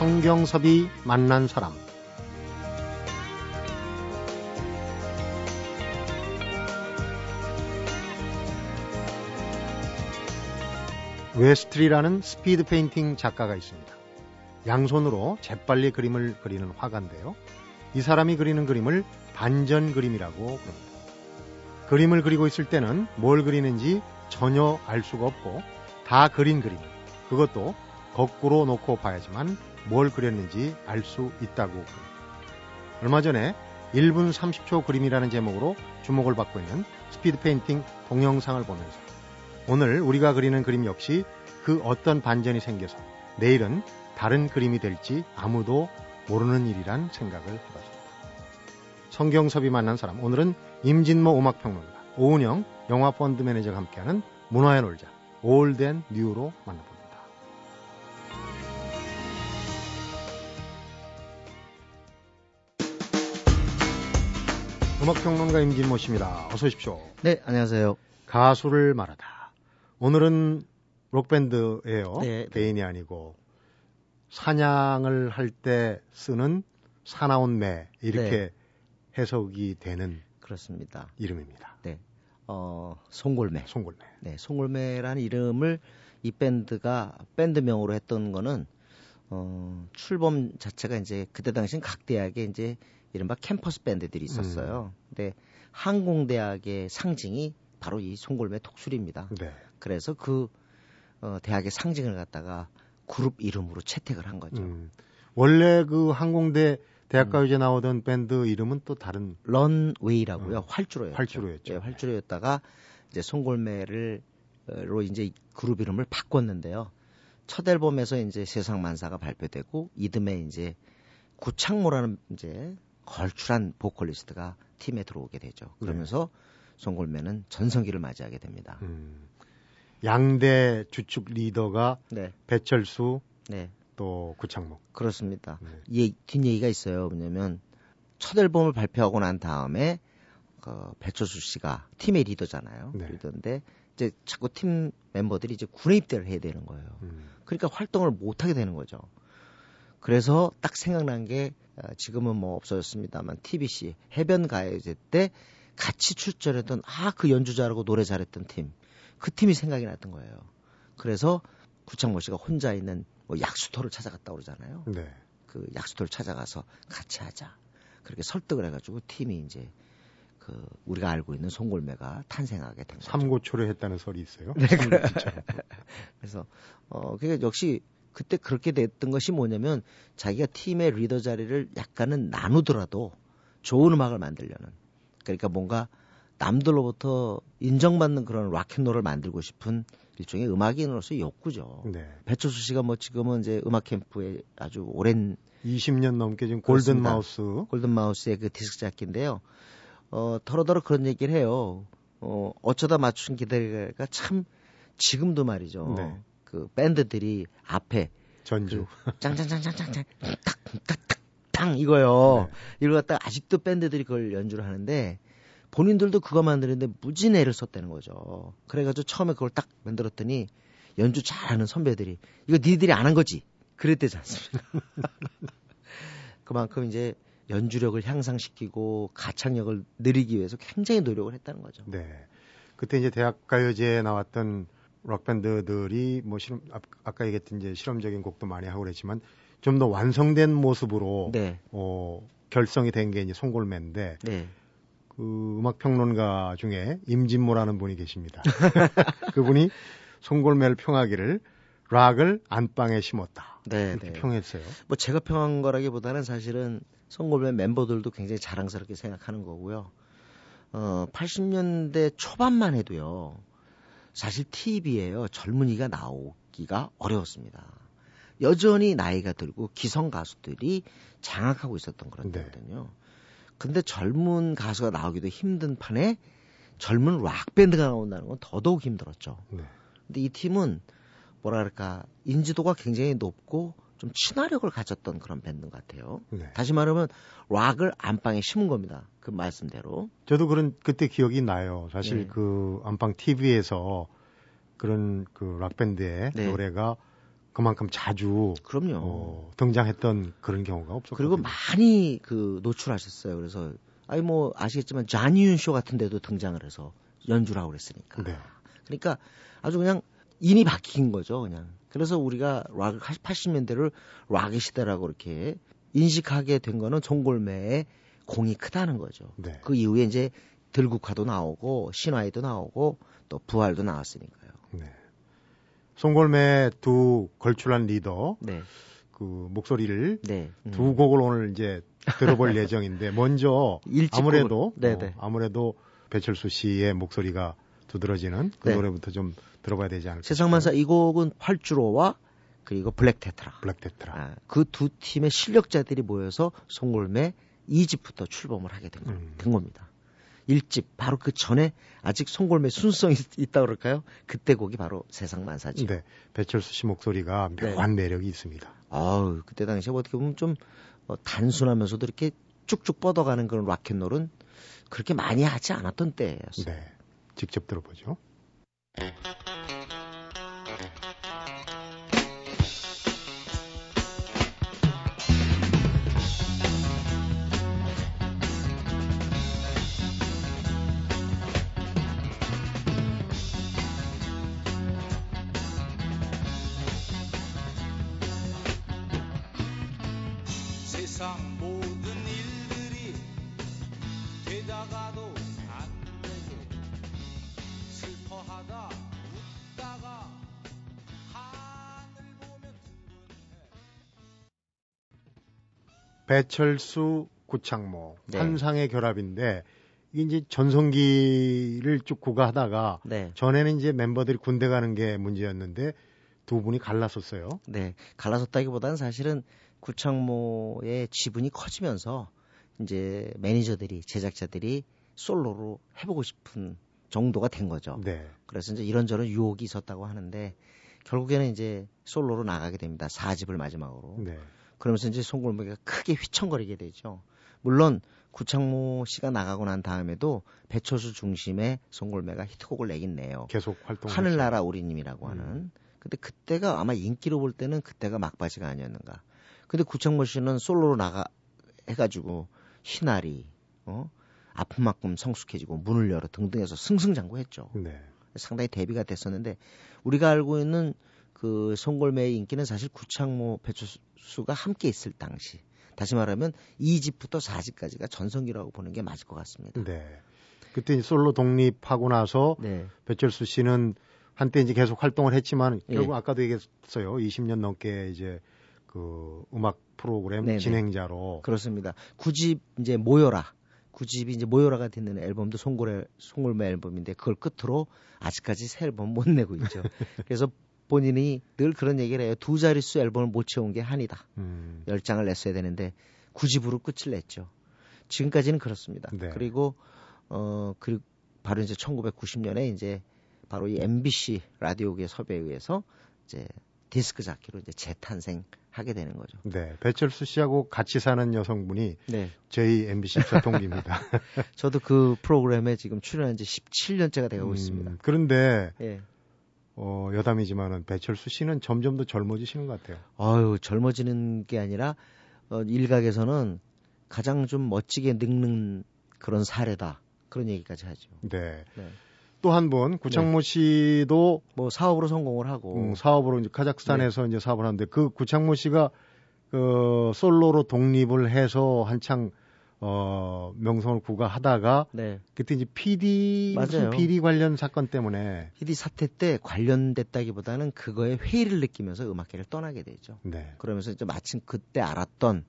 성경섭이 만난 사람 웨스트리라는 스피드 페인팅 작가가 있습니다. 양손으로 재빨리 그림을 그리는 화가인데요. 이 사람이 그리는 그림을 반전 그림이라고 부릅니다. 그림을 그리고 있을 때는 뭘 그리는지 전혀 알 수가 없고 다 그린 그림 그것도 거꾸로 놓고 봐야지만 뭘 그렸는지 알 수 있다고 합니다. 얼마 전에 1분 30초 그림이라는 제목으로 주목을 받고 있는 스피드 페인팅 동영상을 보면서 오늘 우리가 그리는 그림 역시 그 어떤 반전이 생겨서 내일은 다른 그림이 될지 아무도 모르는 일이란 생각을 해봤습니다. 성경섭이 만난 사람 오늘은 임진모 음악평론가 오은영 영화펀드 매니저가 함께하는 문화야 놀자 Old & New로 만나봅니다. 음악평론가 임진모 씨입니다. 어서 오십시오. 네, 안녕하세요. 가수를 말하다. 오늘은 록밴드예요. 네, 개인이 아니고 사냥을 할 때 쓰는 사나운 매 이렇게 네. 해석이 되는 그렇습니다. 이름입니다. 네. 어, 송골매. 송골매. 네, 송골매라는 이름을 이 밴드가 밴드명으로 했던 거는 어, 출범 자체가 이제 그때 당시엔 각 대학에 이제 이른바 캠퍼스 밴드들이 있었어요. 음. 근데 항공대학의 상징이 바로 이 송골매 톡술입니다. 네. 그래서 그 어, 대학의 상징을 갖다가 그룹 이름으로 채택을 한 거죠. 음. 원래 그 항공대 대학가요제 나오던 밴드 이름은 또 다른 런웨이라고요. 음. 활주로였죠. 활주로였죠. 예, 활주로였다가 이제 송골매를 로 이제 그룹 이름을 바꿨는데요. 첫 앨범에서 이제 세상 만사가 발표되고 이듬해 이제 구창모라는 이제 걸출한 보컬리스트가 팀에 들어오게 되죠. 그러면서 송골매는 전성기를 맞이하게 됩니다. 음. 양대 주축 리더가 네, 배철수 네, 또 구창목. 그렇습니다. 네. 이 뒷얘기가 있어요. 뭐냐면 첫 앨범을 발표하고 난 다음에 그 배철수 씨가 팀의 리더잖아요. 네. 리더인데 이제 자꾸 팀 멤버들이 이제 군에 입대를 해야 되는 거예요. 음. 그러니까 활동을 못 하게 되는 거죠. 그래서 딱 생각난 게 어, 지금은 뭐 없어졌습니다만 TBC 해변 가요제 때 같이 출전했던 아 그 연주 잘하고 노래 잘했던 팀 그 팀이 생각이 났던 거예요. 그래서 구창모 씨가 혼자 있는 뭐 약수터를 찾아갔다 그러잖아요. 네. 그 약수터를 찾아가서 같이 하자. 그렇게 설득을 해가지고 팀이 이제 그 우리가 알고 있는 송골매가 탄생하게 된 거죠. 삼고초를 했다는 설이 있어요. 네, 그래. 그래서 어 그게 역시 그때 그렇게 됐던 것이 뭐냐면 자기가 팀의 리더 자리를 약간은 나누더라도 좋은 음악을 만들려는 그러니까 뭔가 남들로부터 인정받는 그런 락앤롤을 만들고 싶은 일종의 음악인으로서의 욕구죠. 네. 배철수 씨가 뭐 지금은 이제 음악 캠프에 아주 오랜 20년 넘게 지금 그렇습니다. 골든 마우스 골든 마우스의 그 디스크 자키인데요. 어, 더러더러 그런 얘기를 해요. 어, 어쩌다 맞춘 기대가 참 지금도 말이죠. 네. 그 밴드들이 앞에 전주. 그 짱짱짱짱짱짱 탁탁탁탕 이거요. 네. 이걸 갖다가 아직도 밴드들이 그걸 연주를 하는데 본인들도 그거 만드는데 무진 애를 썼다는 거죠. 그래가지고 처음에 그걸 딱 만들었더니 연주 잘하는 선배들이 이거 니들이 안 한 거지. 그랬대지 않습니까? 그만큼 이제 연주력을 향상시키고 가창력을 늘리기 위해서 굉장히 노력을 했다는 거죠. 네. 그때 이제 대학 가요제에 나왔던 록밴드들이 뭐 실험, 아, 아까 얘기했던 이제 실험적인 곡도 많이 하고 그랬지만 좀 더 완성된 모습으로 네, 어, 결성이 된 게 이제 송골매인데 네, 그 음악 평론가 중에 임진모라는 분이 계십니다. 그분이 송골매를 평하기를 락을 안방에 심었다. 네, 이렇게 네. 평했어요. 뭐 제가 평한 거라기보다는 사실은 송골매 멤버들도 굉장히 자랑스럽게 생각하는 거고요. 어, 80년대 초반만 해도요. 사실 TV에요. 젊은이가 나오기가 어려웠습니다. 여전히 나이가 들고 기성 가수들이 장악하고 있었던 그런 네. 때거든요. 근데 젊은 가수가 나오기도 힘든 판에 젊은 락 밴드가 나온다는 건 더더욱 힘들었죠. 네. 근데 이 팀은 뭐랄까 인지도가 굉장히 높고 좀 친화력을 가졌던 그런 밴드 같아요. 네. 다시 말하면 락을 안방에 심은 겁니다. 그 말씀대로. 저도 그런 그때 기억이 나요. 사실 네. 그 안방 TV에서 그런 그 락 밴드의 네. 노래가 그만큼 자주 그럼요. 어, 등장했던 그런 경우가 없었고 그리고 많이 그 노출하셨어요. 그래서 아니 뭐 아시겠지만 자니윤 쇼 같은 데도 등장을 해서 연주를 하고 그랬으니까. 네. 그러니까 아주 그냥 인이 바뀐 거죠, 그냥. 그래서 우리가 락 80년대를 락의 시대라고 이렇게 인식하게 된 거는 송골매의 공이 크다는 거죠. 네. 그 이후에 이제 들국화도 나오고 시나위도 나오고 또 부활도 나왔으니까요. 네. 송골매 두 걸출한 리더 네. 그 목소리를 네. 음. 두 곡을 오늘 이제 들어볼 예정인데 먼저 아무래도 곡을- 네, 어, 네. 아무래도 배철수 씨의 목소리가 두드러지는 그 네. 노래부터 좀 들어봐야 되지 않을까 세상만사 이 곡은 활주로와 그리고 블랙 테트라. 싶어요. 블랙 테트라 아, 그 두 팀의 실력자들이 모여서 송골매 2집부터 출범을 하게 된, 거, 음. 된 겁니다. 1집 바로 그 전에 아직 송골매 순성이 있다 그럴까요? 그때 곡이 바로 세상 만사죠. 네. 배철수 씨 목소리가 네. 묘한 매력이 있습니다. 아우 그때 당시에 어떻게 보면 좀 어, 단순하면서도 이렇게 쭉쭉 뻗어가는 그런 락앤롤은 그렇게 많이 하지 않았던 때였어요. 네. 직접 들어보죠. 배철수 구창모 네. 환상의 결합인데 이게 이제 전성기를 쭉 구가하다가 네. 전에는 이제 멤버들이 군대 가는 게 문제였는데 두 분이 갈랐었어요. 네, 갈라섰다기보다는 사실은 구창모의 지분이 커지면서 이제 매니저들이 제작자들이 솔로로 해보고 싶은 정도가 된 거죠. 네. 그래서 이제 이런저런 유혹이 있었다고 하는데 결국에는 이제 솔로로 나가게 됩니다. 4집을 마지막으로. 네. 그러면서 이제 송골매가 크게 휘청거리게 되죠. 물론 구창모 씨가 나가고 난 다음에도 배철수 중심의 송골매가 히트곡을 내긴 내요. 계속 활동. 하늘나라 우리님이라고 음. 하는. 근데 그때가 아마 인기로 볼 때는 그때가 막바지가 아니었는가. 근데 구창모 씨는 솔로로 나가 해가지고 희나리, 어 아픈 만큼 성숙해지고 문을 열어 등등해서 승승장구했죠. 네. 상당히 대비가 됐었는데 우리가 알고 있는 그 송골매의 인기는 사실 구창모 배철수가 함께 있을 당시. 다시 말하면 2집부터 4집까지가 전성기라고 보는 게 맞을 것 같습니다. 네. 그때 솔로 독립하고 나서 네. 배철수 씨는 한때 이제 계속 활동을 했지만 예. 결국 아까도 얘기했어요. 20년 넘게 이제 그 음악 프로그램 네네. 진행자로 그렇습니다. 9집 이제 모여라. 9집이 이제 모여라가 듣는 앨범도 송골의 송골매 앨범인데 그걸 끝으로 아직까지 새 앨범 못 내고 있죠. 그래서 본인이 늘 그런 얘기를 해요. 두 자릿수 앨범을 못 채운 게 한이다. 음, 열 장을 냈어야 되는데 9집으로 끝을 냈죠. 지금까지는 그렇습니다. 네. 그리고 어 그리고 바로 이제 1990년에 이제 바로 이 MBC 라디오계 섭외에 의해서 이제 디스크 자키로 이제 재탄생하게 되는 거죠. 네. 배철수 씨하고 같이 사는 여성분이 네. 저희 MBC 저통기입니다. 저도 그 프로그램에 지금 출연한 지 17년째가 되고 음, 있습니다. 그런데 예. 어, 여담이지만은 배철수 씨는 점점 더 젊어지시는 것 같아요. 아유, 젊어지는 게 아니라 어, 일각에서는 가장 좀 멋지게 늙는 그런 사례다. 그런 얘기까지 하죠. 네. 네. 또한 분 구창모 씨도 뭐 사업으로 성공을 하고 음, 사업으로 이제 카자흐스탄에서 이제 사업을 하는데 그 구창모 씨가 그 솔로로 독립을 해서 한창 어 명성을 구가하다가 네. 그때 이제 PD 무슨 맞아요. 비리 관련 사건 때문에 PD 사태 때 관련됐다기보다는 그거에 회의를 느끼면서 음악계를 떠나게 되죠. 네. 그러면서 이제 마침 그때 알았던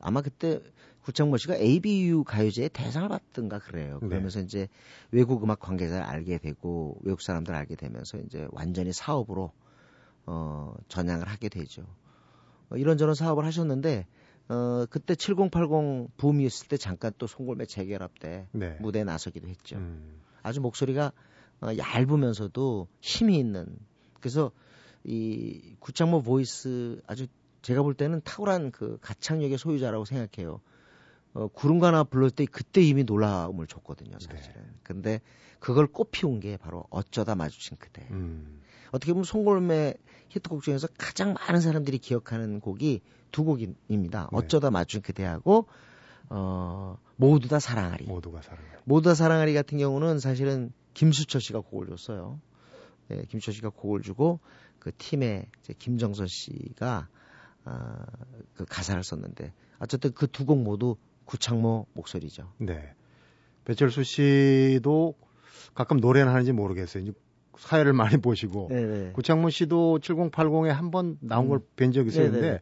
아마 그때 구창모 씨가 ABU 가요제의 대상을 받든가 그래요. 네. 그러면서 이제 외국 음악 관계자를 알게 되고 외국 사람들 을 알게 되면서 이제 완전히 사업으로 어 전향을 하게 되죠. 어, 이런저런 사업을 하셨는데 어 그때 7080 붐이 있을 때 잠깐 또 송골매 재결합 때 네. 무대에 나서기도 했죠. 음, 아주 목소리가 어, 얇으면서도 힘이 있는 그래서 이 구창모 voice 아주 제가 볼 때는 탁월한 그 가창력의 소유자라고 생각해요. 어, 구름가나 불렀을 때 그때 이미 놀라움을 줬거든요, 사실은. 네. 근데 그걸 꽃 피운 게 바로 어쩌다 마주친 그대. 음, 어떻게 보면 송골매 히트곡 중에서 가장 많은 사람들이 기억하는 곡이 두 곡입니다. 네. 어쩌다 맞춘 그대하고 어 모두 다 사랑하리. 모두가 사랑해. 모두 다 사랑하리 같은 경우는 사실은 김수철 씨가 곡을 줬어요. 네, 김수철 씨가 곡을 주고 그 팀의 이제 김정선 씨가 아, 그 가사를 썼는데 어쨌든 그 두 곡 모두 구창모 목소리죠. 네. 배철수 씨도 가끔 노래는 하는지 모르겠어요. 이제 사회를 많이 보시고 네네. 구창모 씨도 7080에 한 번 나온 음. 걸뵌 적이 있었는데 네네.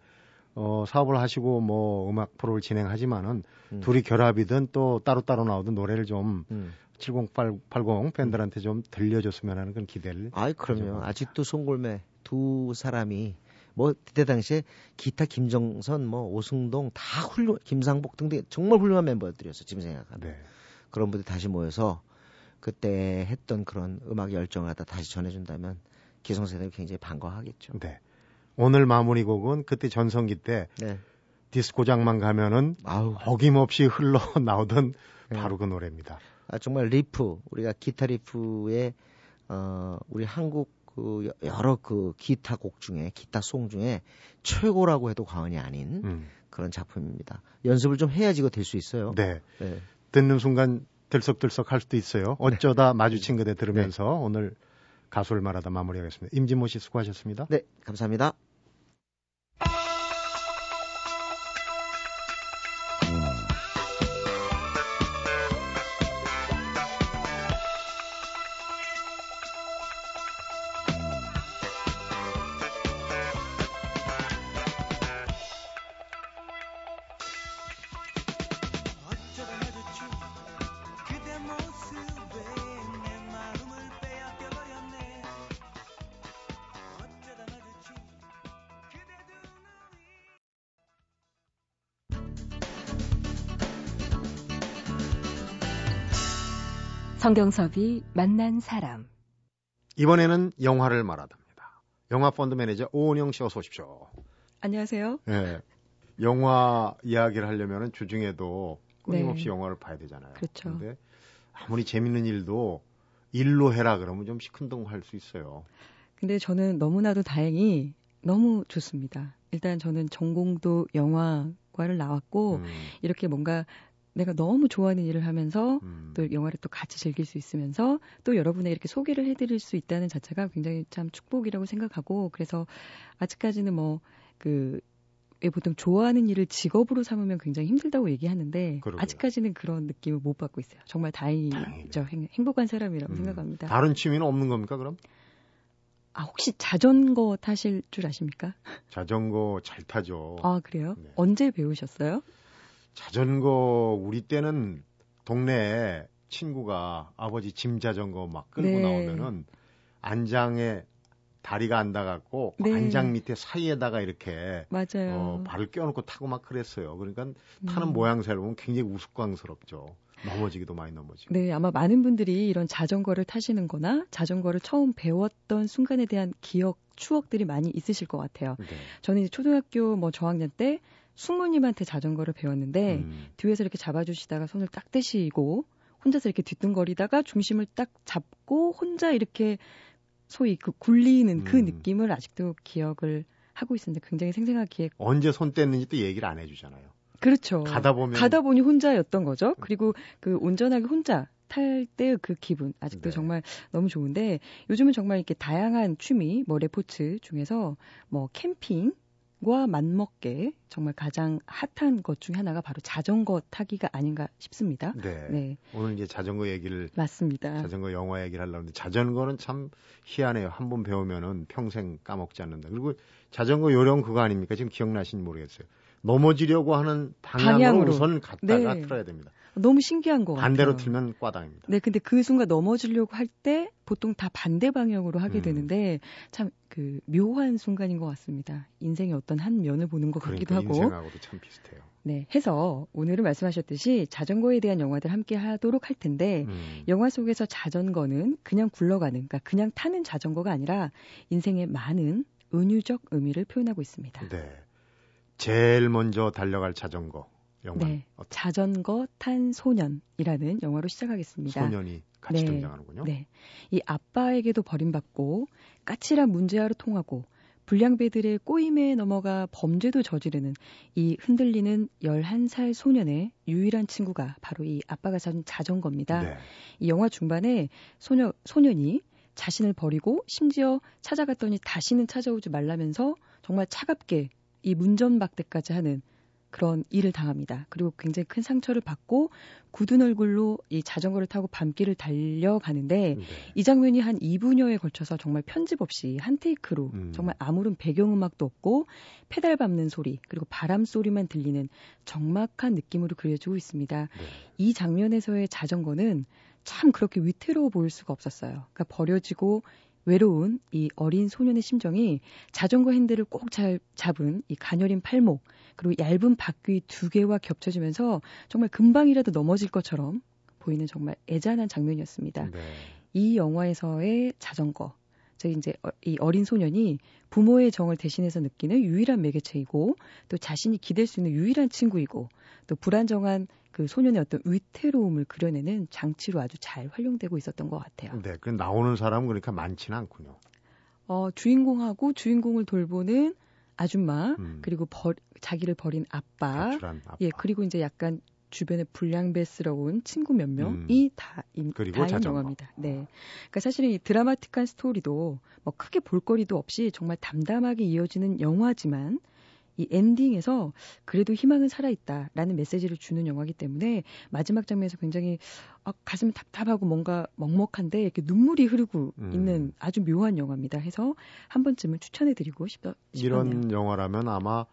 어, 사업을 하시고 뭐 음악 프로를 진행하지만은 음. 둘이 결합이든 또 따로따로 나오든 노래를 좀 음. 7080 팬들한테 좀 들려줬으면 하는 그런 기대를 아이 그럼요. 가지고. 아직도 송골매 두 사람이 뭐 그때 당시에 기타 김정선 뭐 오승동 다 훌륭 김상복 등등 정말 훌륭한 멤버들이었어 지금 생각하면 네. 그런 분들 다시 모여서 그때 했던 그런 음악 열정을 갖다 다시 전해준다면 기성세대는 굉장히 반가워하겠죠. 네. 오늘 마무리 곡은 그때 전성기 때 네. 디스코장만 가면은 아우 어김없이 흘러 나오던 네. 바로 그 노래입니다. 아, 정말 리프 우리가 기타 riff의 어 우리 한국 그 여- 여러 그 기타 곡 중에 기타 song 중에 최고라고 해도 과언이 아닌 음. 그런 작품입니다. 연습을 좀 해야지 이거 될 수 있어요. 네. 네. 듣는 순간 들썩들썩 할 수도 있어요. 어쩌다 마주친 그대 들으면서 네. 오늘 가수를 말하다 마무리하겠습니다. 임진모 씨 수고하셨습니다. 네, 감사합니다. 성경섭이 만난 사람. 이번에는 영화를 말하답니다. 영화 펀드 매니저 오은영 씨 어서 오십시오. 안녕하세요. 네. 영화 이야기를 하려면 주중에도 끊임없이 네. 영화를 봐야 되잖아요. 그렇죠. 근데 아무리 재밌는 일도 일로 해라 그러면 좀 시큰둥할 수 있어요. 근데 저는 너무나도 다행히 너무 좋습니다. 일단 저는 전공도 영화과를 나왔고 음, 이렇게 뭔가 내가 너무 좋아하는 일을 하면서 음. 또 영화를 또 같이 즐길 수 있으면서 또 여러분에 이렇게 소개를 해드릴 수 있다는 자체가 굉장히 참 축복이라고 생각하고 그래서 아직까지는 뭐그왜 보통 좋아하는 일을 직업으로 삼으면 굉장히 힘들다고 얘기하는데 그러게요. 아직까지는 그런 느낌을 못 받고 있어요. 정말 다행이죠. 행, 행복한 사람이라고 음. 생각합니다. 다른 취미는 없는 겁니까 그럼? 아 혹시 자전거 타실 줄 아십니까? 자전거 잘 타죠. 아 그래요? 네. 언제 배우셨어요? 자전거 우리 때는 동네에 친구가 아버지 짐 자전거 막 끌고 네. 나오면은 안장에 다리가 안 닿았고 네. 안장 밑에 사이에다가 이렇게 맞아요. 어, 발을 껴놓고 타고 막 그랬어요. 그러니까 타는 음. 모양새를 보면 굉장히 우스꽝스럽죠. 넘어지기도 많이 넘어지고. 네, 아마 많은 분들이 이런 자전거를 타시는 거나 자전거를 처음 배웠던 순간에 대한 기억, 추억들이 많이 있으실 것 같아요. 네. 저는 이제 초등학교 뭐 저학년 때 숙모님한테 자전거를 배웠는데 음, 뒤에서 이렇게 잡아주시다가 손을 딱 떼시고 혼자서 이렇게 뒤뚱거리다가 중심을 딱 잡고 혼자 이렇게 소위 그 굴리는 그 음. 느낌을 아직도 기억을 하고 있는데 굉장히 생생하게 언제 손 뗐는지 또 얘기를 안 해주잖아요. 그렇죠. 가다 보면 가다 보니 혼자였던 거죠. 그리고 그 온전하게 혼자 탈 때의 그 기분 아직도 네. 정말 너무 좋은데 요즘은 정말 이렇게 다양한 취미 뭐 레포츠 중에서 뭐 캠핑 과 맞먹게 정말 가장 핫한 것 중에 하나가 바로 자전거 타기가 아닌가 싶습니다. 네. 네, 오늘 이제 자전거 얘기를 맞습니다. 자전거 영화 얘기를 하려고 하는데 자전거는 참 희한해요. 한 번 배우면은 평생 까먹지 않는다. 그리고 자전거 요령 그거 아닙니까? 지금 기억나신지 모르겠어요. 넘어지려고 하는 방향으로, 방향으로. 우선 갔다가 네. 틀어야 됩니다. 너무 신기한 것 같아요. 반대로 틀면 꽈당입니다. 네, 근데 그 순간 넘어지려고 할 때 보통 다 반대 방향으로 하게 음. 되는데 참 그 묘한 순간인 것 같습니다. 인생의 어떤 한 면을 보는 것 같기도 그러니까 하고. 인생하고도 참 비슷해요. 네, 해서 오늘은 말씀하셨듯이 자전거에 대한 영화들 함께 하도록 할 텐데 음. 영화 속에서 자전거는 그냥 굴러가는, 그러니까 그냥 타는 자전거가 아니라 인생의 많은 은유적 의미를 표현하고 있습니다. 네. 제일 먼저 달려갈 자전거 영화. 네, 어떤 자전거 탄 소년이라는 영화로 시작하겠습니다. 소년이 같이 네. 등장하는군요. 네. 이 아빠에게도 버림받고 까칠한 문제아로 통하고 불량배들의 꼬임에 넘어가 범죄도 저지르는 이 흔들리는 11살 소년의 유일한 친구가 바로 이 아빠가 사준 자전거입니다. 네. 이 영화 중반에 소녀, 소년이 자신을 버리고 심지어 찾아갔더니 다시는 찾아오지 말라면서 정말 차갑게 이 문전박대까지 하는 그런 일을 당합니다. 그리고 굉장히 큰 상처를 받고 굳은 얼굴로 이 자전거를 타고 밤길을 달려가는데 네. 이 장면이 한 2분여에 걸쳐서 정말 편집 없이 한 테이크로 음. 정말 아무런 배경음악도 없고 페달 밟는 소리 그리고 바람 소리만 들리는 적막한 느낌으로 그려지고 있습니다. 네. 이 장면에서의 자전거는 참 그렇게 위태로워 보일 수가 없었어요. 그러니까 버려지고 외로운 이 어린 소년의 심정이 자전거 핸들을 꼭 잘 잡은 이 가녀린 팔목 그리고 얇은 바퀴 두 개와 겹쳐지면서 정말 금방이라도 넘어질 것처럼 보이는 정말 애잔한 장면이었습니다. 네. 이 영화에서의 자전거, 즉 이제 어- 이 어린 소년이 부모의 정을 대신해서 느끼는 유일한 매개체이고 또 자신이 기댈 수 있는 유일한 친구이고 또 불안정한 그 소년의 어떤 위태로움을 그려내는 장치로 아주 잘 활용되고 있었던 것 같아요. 네. 그 나오는 사람은 그러니까 많지는 않군요. 어, 주인공하고 주인공을 돌보는 아줌마 음. 그리고 버- 자기를 버린 아빠, 아빠. 예 그리고 이제 약간 주변에 불량배스러운 친구 몇 음. 명이 다, 인, 그리고 다인. 영화입니다. 네. 그러니까 사실은 이 드라마틱한 스토리도 뭐 크게 볼거리도 없이 정말 담담하게 이어지는 영화지만 이 엔딩에서 그래도 희망은 살아있다라는 메시지를 주는 영화이기 때문에 마지막 장면에서 굉장히 아, 가슴이 답답하고 뭔가 먹먹한데 이렇게 눈물이 흐르고 음. 있는 아주 묘한 영화입니다. 해서 한 번쯤은 추천해드리고 싶, 싶었네요. 이런 영화라면 아마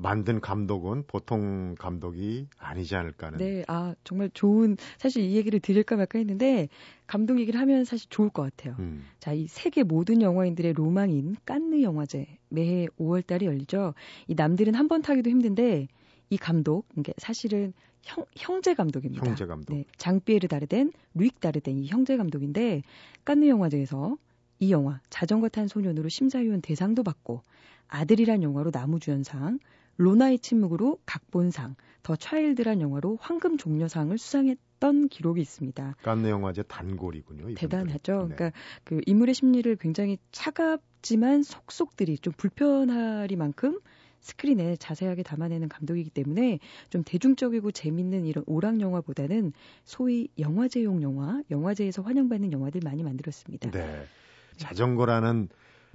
만든 감독은 보통 감독이 아니지 않을까 하는. 네, 아 정말 좋은 사실 이 얘기를 드릴까 말까 했는데 감독 얘기를 하면 사실 좋을 것 같아요. 음. 자, 이 세계 모든 영화인들의 로망인 깐느 영화제 매해 5월 달에 열리죠. 이 남들은 한 번 타기도 힘든데 이 감독, 이게 사실은 형, 형제 감독입니다. 형제 감독. 네, 장피에르 다르덴, 루익 다르덴 이 형제 감독인데 깐느 영화제에서 이 영화 자전거 탄 소년으로 심사위원 대상도 받고 아들이란 영화로 나무주연상, 로나의 침묵으로 각본상, 더 차일드란 영화로 황금 종려상을 수상했던 기록이 있습니다. 깐느 영화제 단골이군요. 대단하죠. 네. 그러니까 그 인물의 심리를 굉장히 차갑지만 속속들이 좀 불편하리만큼 스크린에 자세하게 담아내는 감독이기 때문에 좀 대중적이고 재밌는 이런 오락 영화보다는 소위 영화제용 영화, 영화제에서 환영받는 영화들 많이 만들었습니다. 네. 자전거라는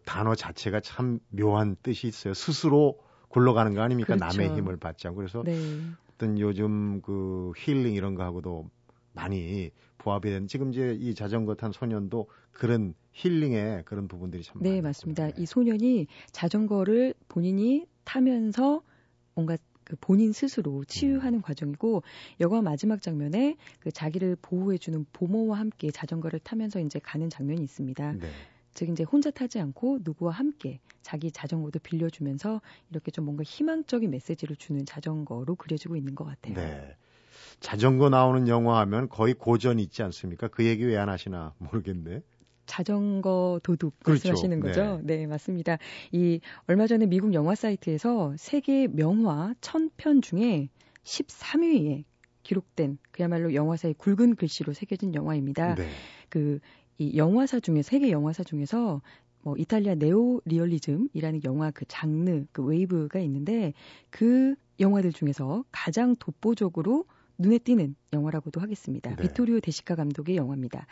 단어 자체가 참 묘한 뜻이 있어요. 스스로 굴러가는 거 아닙니까? 그렇죠. 남의 힘을 받지 않고. 그래서 네. 어떤 요즘 그 힐링 이런 거 하고도 많이 부합이 된 지금 이제 이 자전거 탄 소년도 그런 힐링의 그런 부분들이 참 네, 맞습니다. 이 소년이 자전거를 본인이 타면서 뭔가 그 본인 스스로 치유하는 음. 과정이고 영화 마지막 장면에 그 자기를 보호해주는 보모와 함께 자전거를 타면서 이제 가는 장면이 있습니다. 네. 즉 이제 혼자 타지 않고 누구와 함께 자기 자전거도 빌려주면서 이렇게 좀 뭔가 희망적인 메시지를 주는 자전거로 그려지고 있는 것 같아요. 네. 자전거 나오는 영화 하면 거의 고전 있지 않습니까? 그 얘기 왜 안 하시나 모르겠네. 자전거 도둑 그렇죠. 말씀하시는 거죠? 네. 맞습니다. 이 얼마 전에 미국 영화 사이트에서 세계 명화 1000편 중에 13위에 기록된 그야말로 영화사의 굵은 글씨로 새겨진 영화입니다. 네. 그 이 영화사 중에 세계 영화사 중에서 뭐 이탈리아 네오 리얼리즘이라는 영화 그 장르 그 웨이브가 있는데 그 영화들 중에서 가장 독보적으로 눈에 띄는 영화라고도 하겠습니다. 네. 비토리오 데시카 감독의 영화입니다.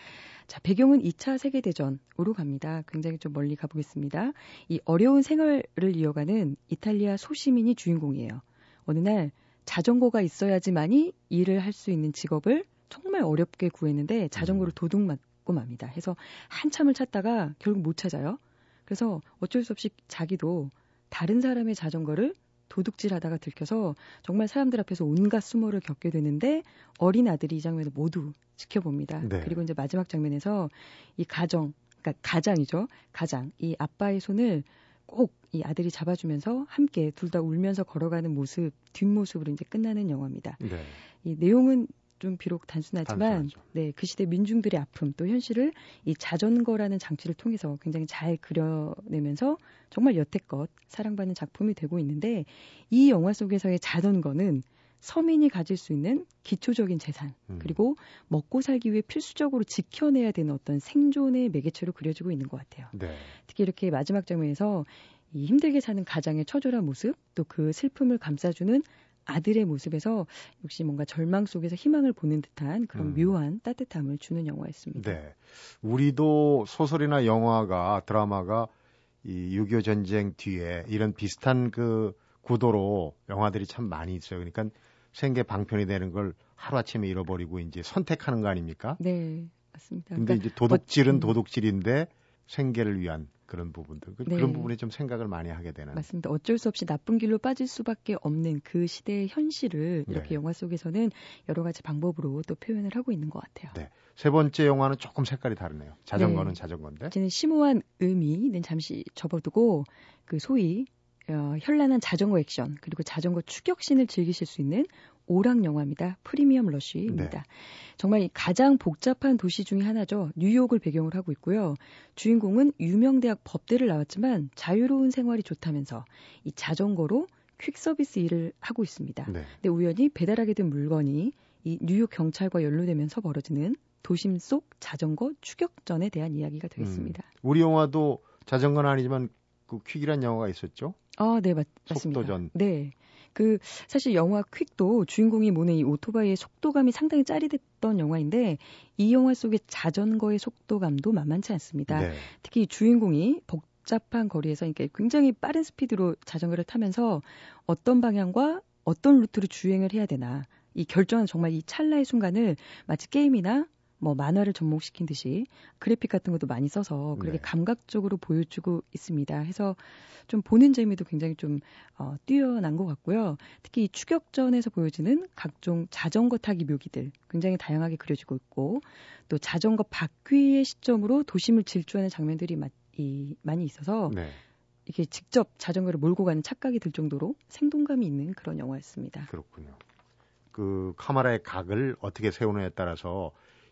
자, 배경은 2차 세계대전으로 갑니다. 굉장히 좀 멀리 가보겠습니다. 이 어려운 생활을 이어가는 이탈리아 소시민이 주인공이에요. 어느 날 자전거가 있어야지만이 일을 할 수 있는 직업을 정말 어렵게 구했는데 자전거를 도둑 맞 고 맙니다. 해서 한참을 찾다가 결국 못 찾아요. 그래서 어쩔 수 없이 자기도 다른 사람의 자전거를 도둑질 하다가 들켜서 정말 사람들 앞에서 온갖 수모를 겪게 되는데 어린 아들이 이 장면을 모두 지켜봅니다. 네. 그리고 이제 마지막 장면에서 이 가정, 그러니까 가장이죠. 가장 이 아빠의 손을 꼭 이 아들이 잡아주면서 함께 둘 다 울면서 걸어가는 모습 뒷모습으로 이제 끝나는 영화입니다. 네. 이 내용은 좀 비록 단순하지만. 네, 그 시대 민중들의 아픔 또 현실을 이 자전거라는 장치를 통해서 굉장히 잘 그려내면서 정말 여태껏 사랑받는 작품이 되고 있는데 이 영화 속에서의 자전거는 서민이 가질 수 있는 기초적인 재산 음. 그리고 먹고 살기 위해 필수적으로 지켜내야 되는 어떤 생존의 매개체로 그려지고 있는 것 같아요. 네. 특히 이렇게 마지막 장면에서 이 힘들게 사는 가장의 처절한 모습, 또 그 슬픔을 감싸주는 아들의 모습에서 역시 뭔가 절망 속에서 희망을 보는 듯한 그런 음. 묘한 따뜻함을 주는 영화였습니다. 네. 우리도 소설이나 영화가 드라마가 이 6.25 전쟁 뒤에 이런 비슷한 그 구도로 영화들이 참 많이 있어요. 그러니까 생계 방편이 되는 걸 하루아침에 잃어버리고 이제 선택하는 거 아닙니까? 네, 맞습니다. 근데 그러니까 이제 도둑질은 음. 도둑질인데 생계를 위한 그런 부분들. 그, 네. 런 부분에 좀 생각을 많이 하게 되는. 맞습니다. 어쩔 수 없이 나쁜 길로 빠질 수밖에 없는 그 시대의 현실을 이렇게 네. 영화 속에서는 여러 가지 방법으로 또 표현을 하고 있는 것 같아요. 네. 세 번째 영화는 조금 색깔이 다르네요. 자전거는 네. 자전거인데. 이제는 심오한 의미는 잠시 접어두고 그 소위 어, 현란한 자전거 액션 그리고 자전거 추격신을 즐기실 수 있는 오락 영화입니다. 프리미엄 러쉬입니다. 네. 정말 이 가장 복잡한 도시 중의 하나죠. 뉴욕을 배경으로 하고 있고요. 주인공은 유명 대학 법대를 나왔지만 자유로운 생활이 좋다면서 이 자전거로 퀵 서비스 일을 하고 있습니다. 네. 근데 우연히 배달하게 된 물건이 이 뉴욕 경찰과 연루되면서 벌어지는 도심 속 자전거 추격전에 대한 이야기가 되겠습니다. 우리 영화도 자전거는 아니지만 그 퀵이란 영화가 있었죠. 아, 네, 맞, 맞습니다. 속도전. 네. 그 사실 영화 퀵도 주인공이 모는 이 오토바이의 속도감이 상당히 짜릿했던 영화인데 이 영화 속의 자전거의 속도감도 만만치 않습니다. 네. 특히 주인공이 복잡한 거리에서 그러니까 굉장히 빠른 스피드로 자전거를 타면서 어떤 방향과 어떤 루트로 주행을 해야 되나 이 결정한 정말 이 찰나의 순간을 마치 게임이나 뭐 만화를 접목시킨 듯이 그래픽 같은 것도 많이 써서 그렇게 네. 감각적으로 보여주고 있습니다. 해서 좀 보는 재미도 굉장히 좀 어, 뛰어난 것 같고요. 특히 이 추격전에서 보여지는 각종 자전거 타기 묘기들 굉장히 다양하게 그려지고 있고 또 자전거 바퀴의 시점으로 도심을 질주하는 장면들이 마, 이, 많이 있어서 네. 이게 직접 자전거를 몰고 가는 착각이 들 정도로 생동감이 있는 그런 영화였습니다. 그렇군요. 그 카메라의 각을 어떻게 세우느냐에 따라서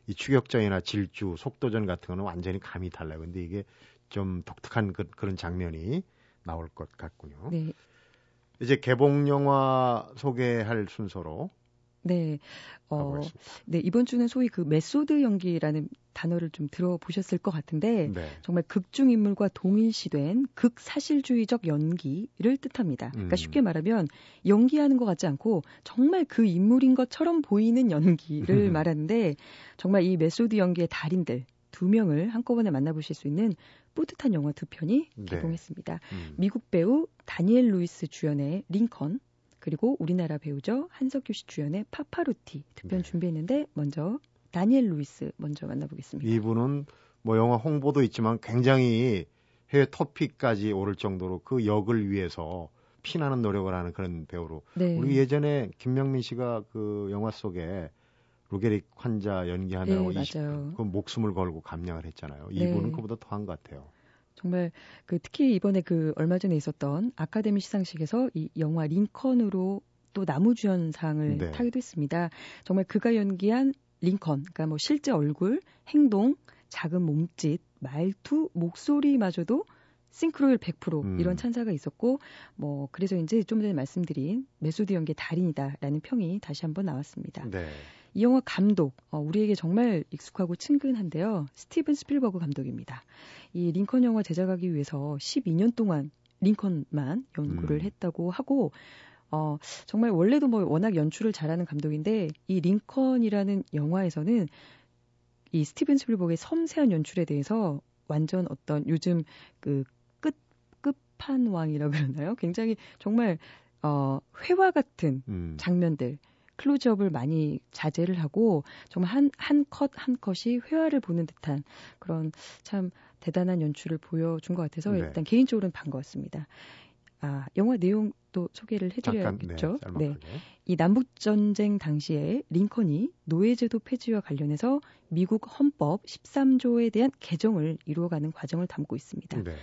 이 추격전이나 질주, 속도전 같은 거는 완전히 감이 달라요. 근데 이게 좀 독특한 그, 런 장면이 나올 것 같군요. 네, 이제 개봉 영화 소개할 순서로 네, 어, 가보겠습니다. 네 이번 주는 소위 그 method 연기라는 단어를 좀 들어보셨을 것 같은데 네. 정말 극중 인물과 동일시된 극사실주의적 연기를 뜻합니다. 그러니까 음. 쉽게 말하면 연기하는 것 같지 않고 정말 그 인물인 것처럼 보이는 연기를 말하는데 정말 이 method 연기의 달인들 두 명을 한꺼번에 만나보실 수 있는 뿌듯한 영화 두 편이 네. 개봉했습니다. 음. 미국 배우 다니엘 루이스 주연의 링컨 그리고 우리나라 배우죠 한석규 씨 주연의 파파로티 두편 네. 준비했는데 먼저 다니엘 루이스 먼저 만나보겠습니다. 이분은 뭐 영화 홍보도 있지만 굉장히 해외 토픽까지 오를 정도로 그 역을 위해서 피나는 노력을 하는 그런 배우로 네. 우리 예전에 김명민 씨가 그 영화 속에 루게릭 환자 연기하느라고 네, 20, 맞아요. 그 목숨을 걸고 감량을 했잖아요. 네. 이분은 그보다 더한 것 같아요. 정말 그 특히 이번에 그 얼마 전에 있었던 아카데미 시상식에서 이 영화 링컨으로 또 나무주연상을 네. 타기도 했습니다. 정말 그가 연기한 링컨, 그러니까 뭐 실제 얼굴, 행동, 작은 몸짓, 말투, 목소리마저도 싱크로율 100% 음. 이런 찬사가 있었고 뭐 그래서 이제 좀 전에 말씀드린 method 연기의 달인이다라는 평이 다시 한번 나왔습니다. 네. 이 영화 감독, 어, 우리에게 정말 익숙하고 친근한데요. 스티븐 스필버그 감독입니다. 이 링컨 영화 제작하기 위해서 12년 동안 링컨만 연구를 음. 했다고 하고, 어, 정말 원래도 뭐 워낙 연출을 잘하는 감독인데, 이 링컨이라는 영화에서는 이 스티븐 스필버그의 섬세한 연출에 대해서 완전 어떤 요즘 그 끝, 끝판왕이라고 그러나요? 굉장히 정말, 어, 회화 같은 음. 장면들 클로즈업을 많이 자제를 하고 정말 한 한컷한 컷이 회화를 보는 듯한 그런 참 대단한 연출을 보여준 것 같아서 네. 일단 개인적으로는 반가웠습니다. 아 영화 내용도 소개를 잠깐 네, 해드려야겠죠. 짤막하게. 이 남북 전쟁 당시에 링컨이 노예제도 폐지와 관련해서 미국 헌법 13조에 대한 개정을 이루어가는 과정을 담고 있습니다. 네.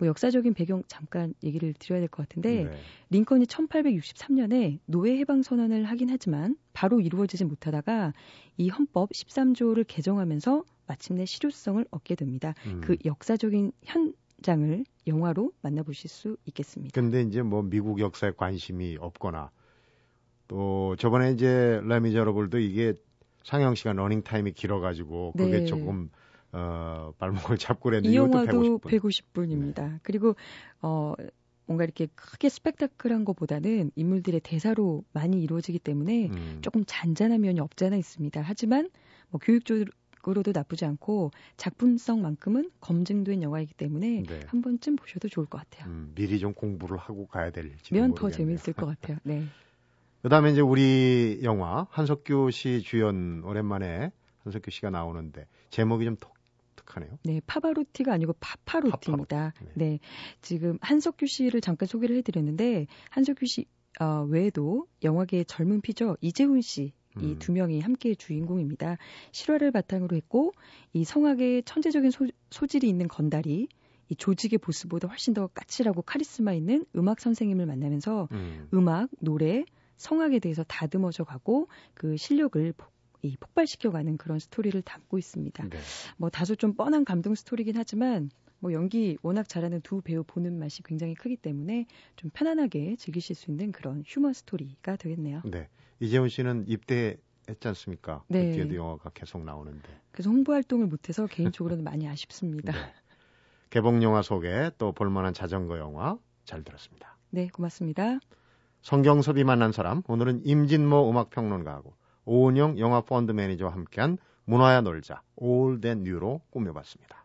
뭐 역사적인 배경 잠깐 얘기를 드려야 될 것 같은데 네. 링컨이 1863년에 노예 해방 선언을 하긴 하지만 바로 이루어지지 못하다가 이 헌법 13조를 개정하면서 마침내 실효성을 얻게 됩니다. 음. 그 역사적인 현 장을 영화로 만나보실 수 있겠습니다. 근데 이제 뭐 미국 역사에 관심이 없거나 또 저번에 이제 레미제라블도 이게 상영 시간 러닝 타임이 길어가지고 그게 네. 조금 어, 발목을 잡고 그랬는데 이 영화도 150분. 150분입니다. 그리고 어 뭔가 이렇게 크게 스펙타클한 것보다는 인물들의 대사로 많이 이루어지기 때문에 음, 조금 잔잔한 면이 없잖아 있습니다. 하지만 뭐 교육적으로도 나쁘지 않고 작품성만큼은 검증된 영화이기 때문에 네. 한 번쯤 보셔도 좋을 것 같아요. 음, 미리 좀 공부를 하고 가야 될지 면더 재밌을 것 같아요. 네. 그다음에 이제 우리 영화 한석규 씨 주연 오랜만에 한석규 씨가 나오는데 제목이 좀 독 특하네요. 네, 파바로티가 아니고 파파로티입니다. 파파로티, 네. 지금 한석규 씨를 잠깐 소개를 해드렸는데 한석규 씨 어, 외에도 영화계의 젊은 피죠 이재훈 씨. 이 음. 두 명이 함께 주인공입니다. 실화를 바탕으로 했고 이 성악의 천재적인 소, 소질이 있는 건달이 이 조직의 보스보다 훨씬 더 까칠하고 카리스마 있는 음악 선생님을 만나면서 음, 음악, 노래, 성악에 대해서 다듬어져 가고 그 실력을 폭, 이 폭발시켜가는 그런 스토리를 담고 있습니다. 네. 뭐 다소 좀 뻔한 감동 스토리긴 하지만 뭐 연기 워낙 잘하는 두 배우 보는 맛이 굉장히 크기 때문에 좀 편안하게 즐기실 수 있는 그런 human 스토리가 되겠네요. 네. 이재훈 씨는 입대 했지 않습니까? 네. 그 뒤에도 영화가 계속 나오는데. 그래서 홍보 활동을 못해서 개인적으로는 많이 아쉽습니다. 네. 개봉 영화 소개 또 볼만한 자전거 영화 잘 들었습니다. 네, 고맙습니다. 성경섭이 만난 사람 오늘은 임진모 음악평론가하고 오은영 영화 펀드 매니저와 함께한 문화야 놀자 올댄 뉴로 꾸며봤습니다.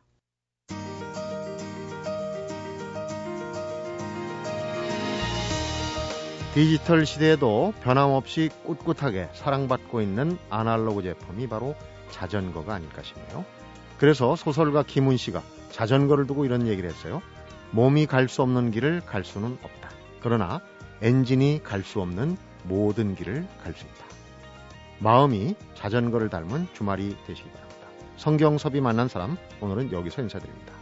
디지털 시대에도 변함없이 꿋꿋하게 사랑받고 있는 아날로그 제품이 바로 자전거가 아닐까 싶네요. 그래서 소설가 김훈 씨가 자전거를 두고 이런 얘기를 했어요. 몸이 갈 수 없는 길을 갈 수는 없다. 그러나 엔진이 갈 수 없는 모든 길을 갈 수 있다. 마음이 자전거를 닮은 주말이 되시기 바랍니다. 성경섭이 만난 사람 오늘은 여기서 인사드립니다.